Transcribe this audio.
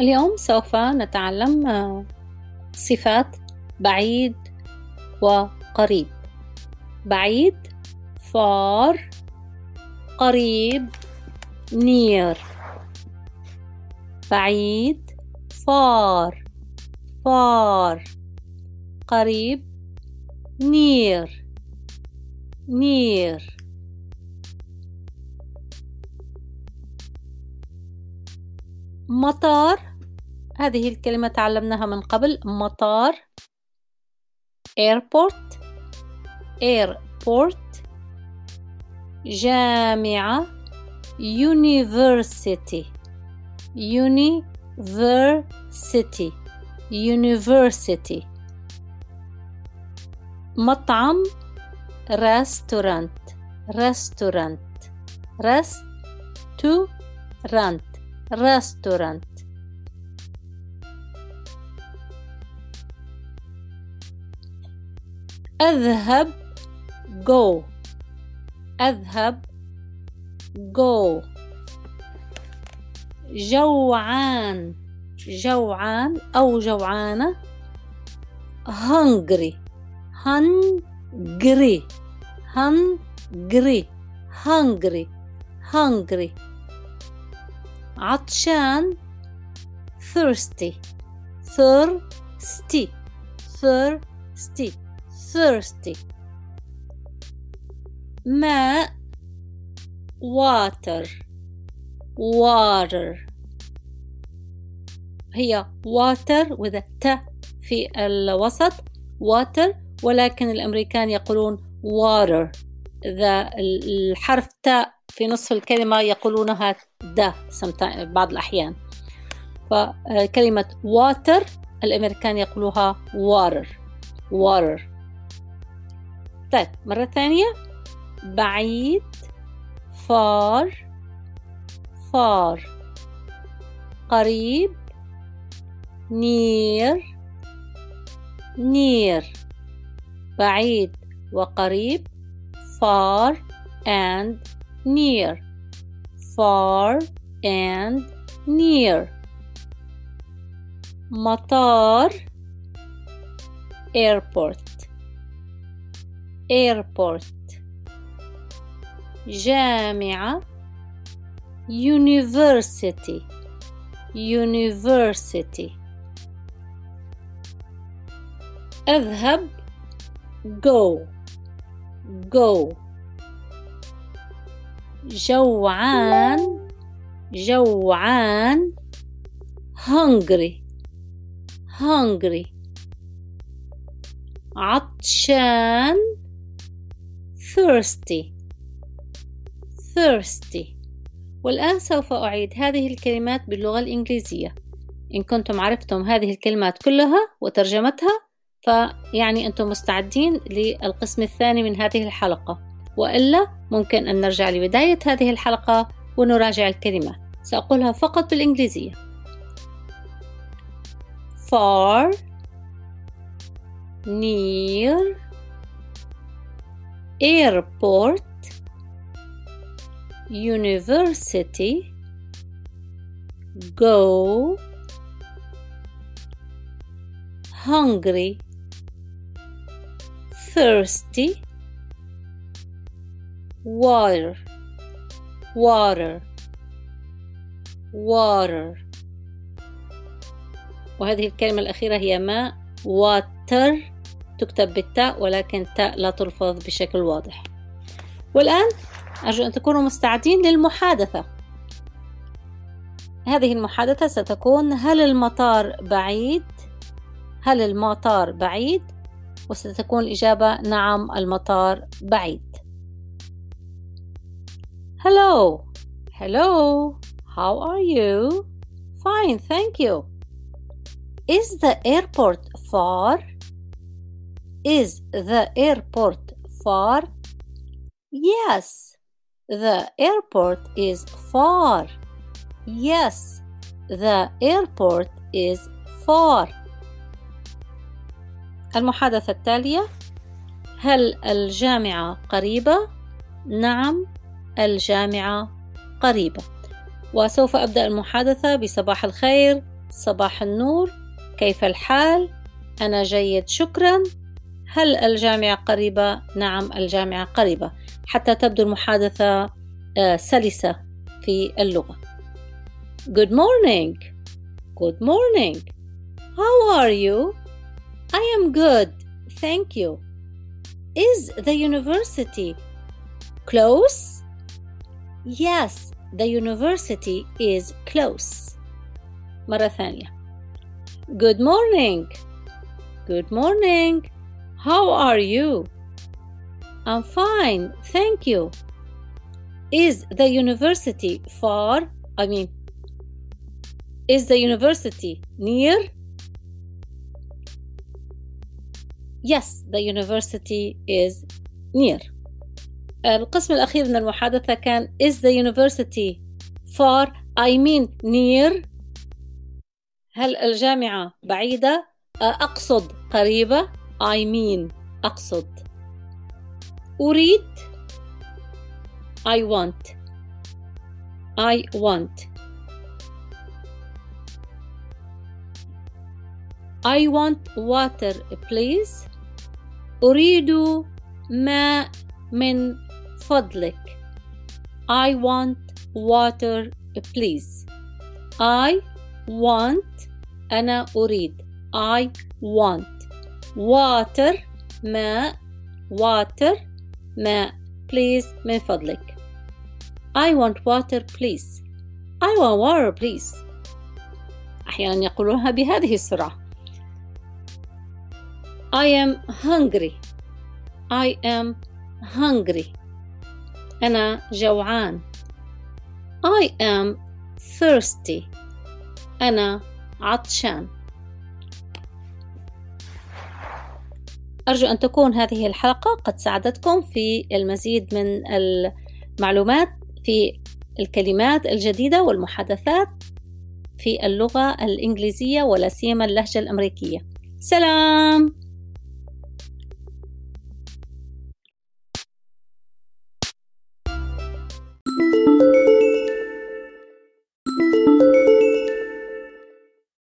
اليوم سوف نتعلم آه، صفات بعيد وقريب. بعيد far قريب near. بعيد far far قريب near. near. مطار هذه الكلمة تعلمناها من قبل مطار airport airport جامعة university university university مطعم restaurant restaurant restaurant restaurant أذهب go أذهب go جوعان جوعان أو جوعانة hungry hungry hungry hungry hungry عطشان thirsty thirsty thirsty thirsty. ماء water. Water. هي water وذا ت في الوسط. Water. ولكن الأمريكان يقولون water. ذا الحرف تاء في نصف الكلمة يقولونها دا بعض الأحيان. فكلمة water الأمريكان يقولوها water. Water. طيب مرة ثانية بعيد far far قريب near near بعيد وقريب far and near far and near مطار airport airport جامعة university university أذهب go go جوعان جوعان hungry hungry عطشان thirsty. Thirsty. والآن سوف أعيد هذه الكلمات باللغة الإنجليزية. إن كنتم عرفتم هذه الكلمات كلها وترجمتها فيعني أنتم مستعدين للقسم الثاني من هذه الحلقة. وإلا ممكن أن نرجع لبداية هذه الحلقة ونراجع الكلمات. سأقولها فقط بالإنجليزية. Far. Near. airport university go hungry thirsty water water water وهذه الكلمة الأخيرة هي ماء water تكتب بالتاء ولكن تاء لا تلفظ بشكل واضح والآن أرجو أن تكونوا مستعدين للمحادثة هذه المحادثة ستكون هل المطار بعيد؟ هل المطار بعيد؟ وستكون الإجابة نعم المطار بعيد Hello Hello How are you? Fine, thank you. Is the airport far? Is the airport far? Yes. The airport is far. Yes, the airport is far. المحادثة التالية هل الجامعة قريبة؟ نعم الجامعة قريبة وسوف أبدأ المحادثة بصباح الخير صباح النور كيف الحال أنا جيد شكرا هل الجامعة قريبة؟ نعم الجامعة قريبة حتى تبدو المحادثة سلسة في اللغة Good morning Good morning How are you? I am good thank you Is the university close? Yes the university is close مرة ثانية Good morning Good morning How are you? I'm fine, thank you. Is the university far? I mean, is the university near? Yes, the university is near. القسم الأخير من المحادثة كان Is the university far? I mean near. هل الجامعة بعيدة؟ أقصد قريبة. I mean أقصد أريد I want I want I want water please أريد ماء من فضلك I want water please I want أنا أريد I want Water ماء water ماء please من فضلك I want water please I want water please أحيانا يقولونها بهذه السرعة I am hungry I am hungry أنا جوعان I am thirsty أنا عطشان أرجو أن تكون هذه الحلقة قد ساعدتكم في المزيد من المعلومات في الكلمات الجديدة والمحادثات في اللغة الإنجليزية ولا سيما اللهجة الأمريكية. سلام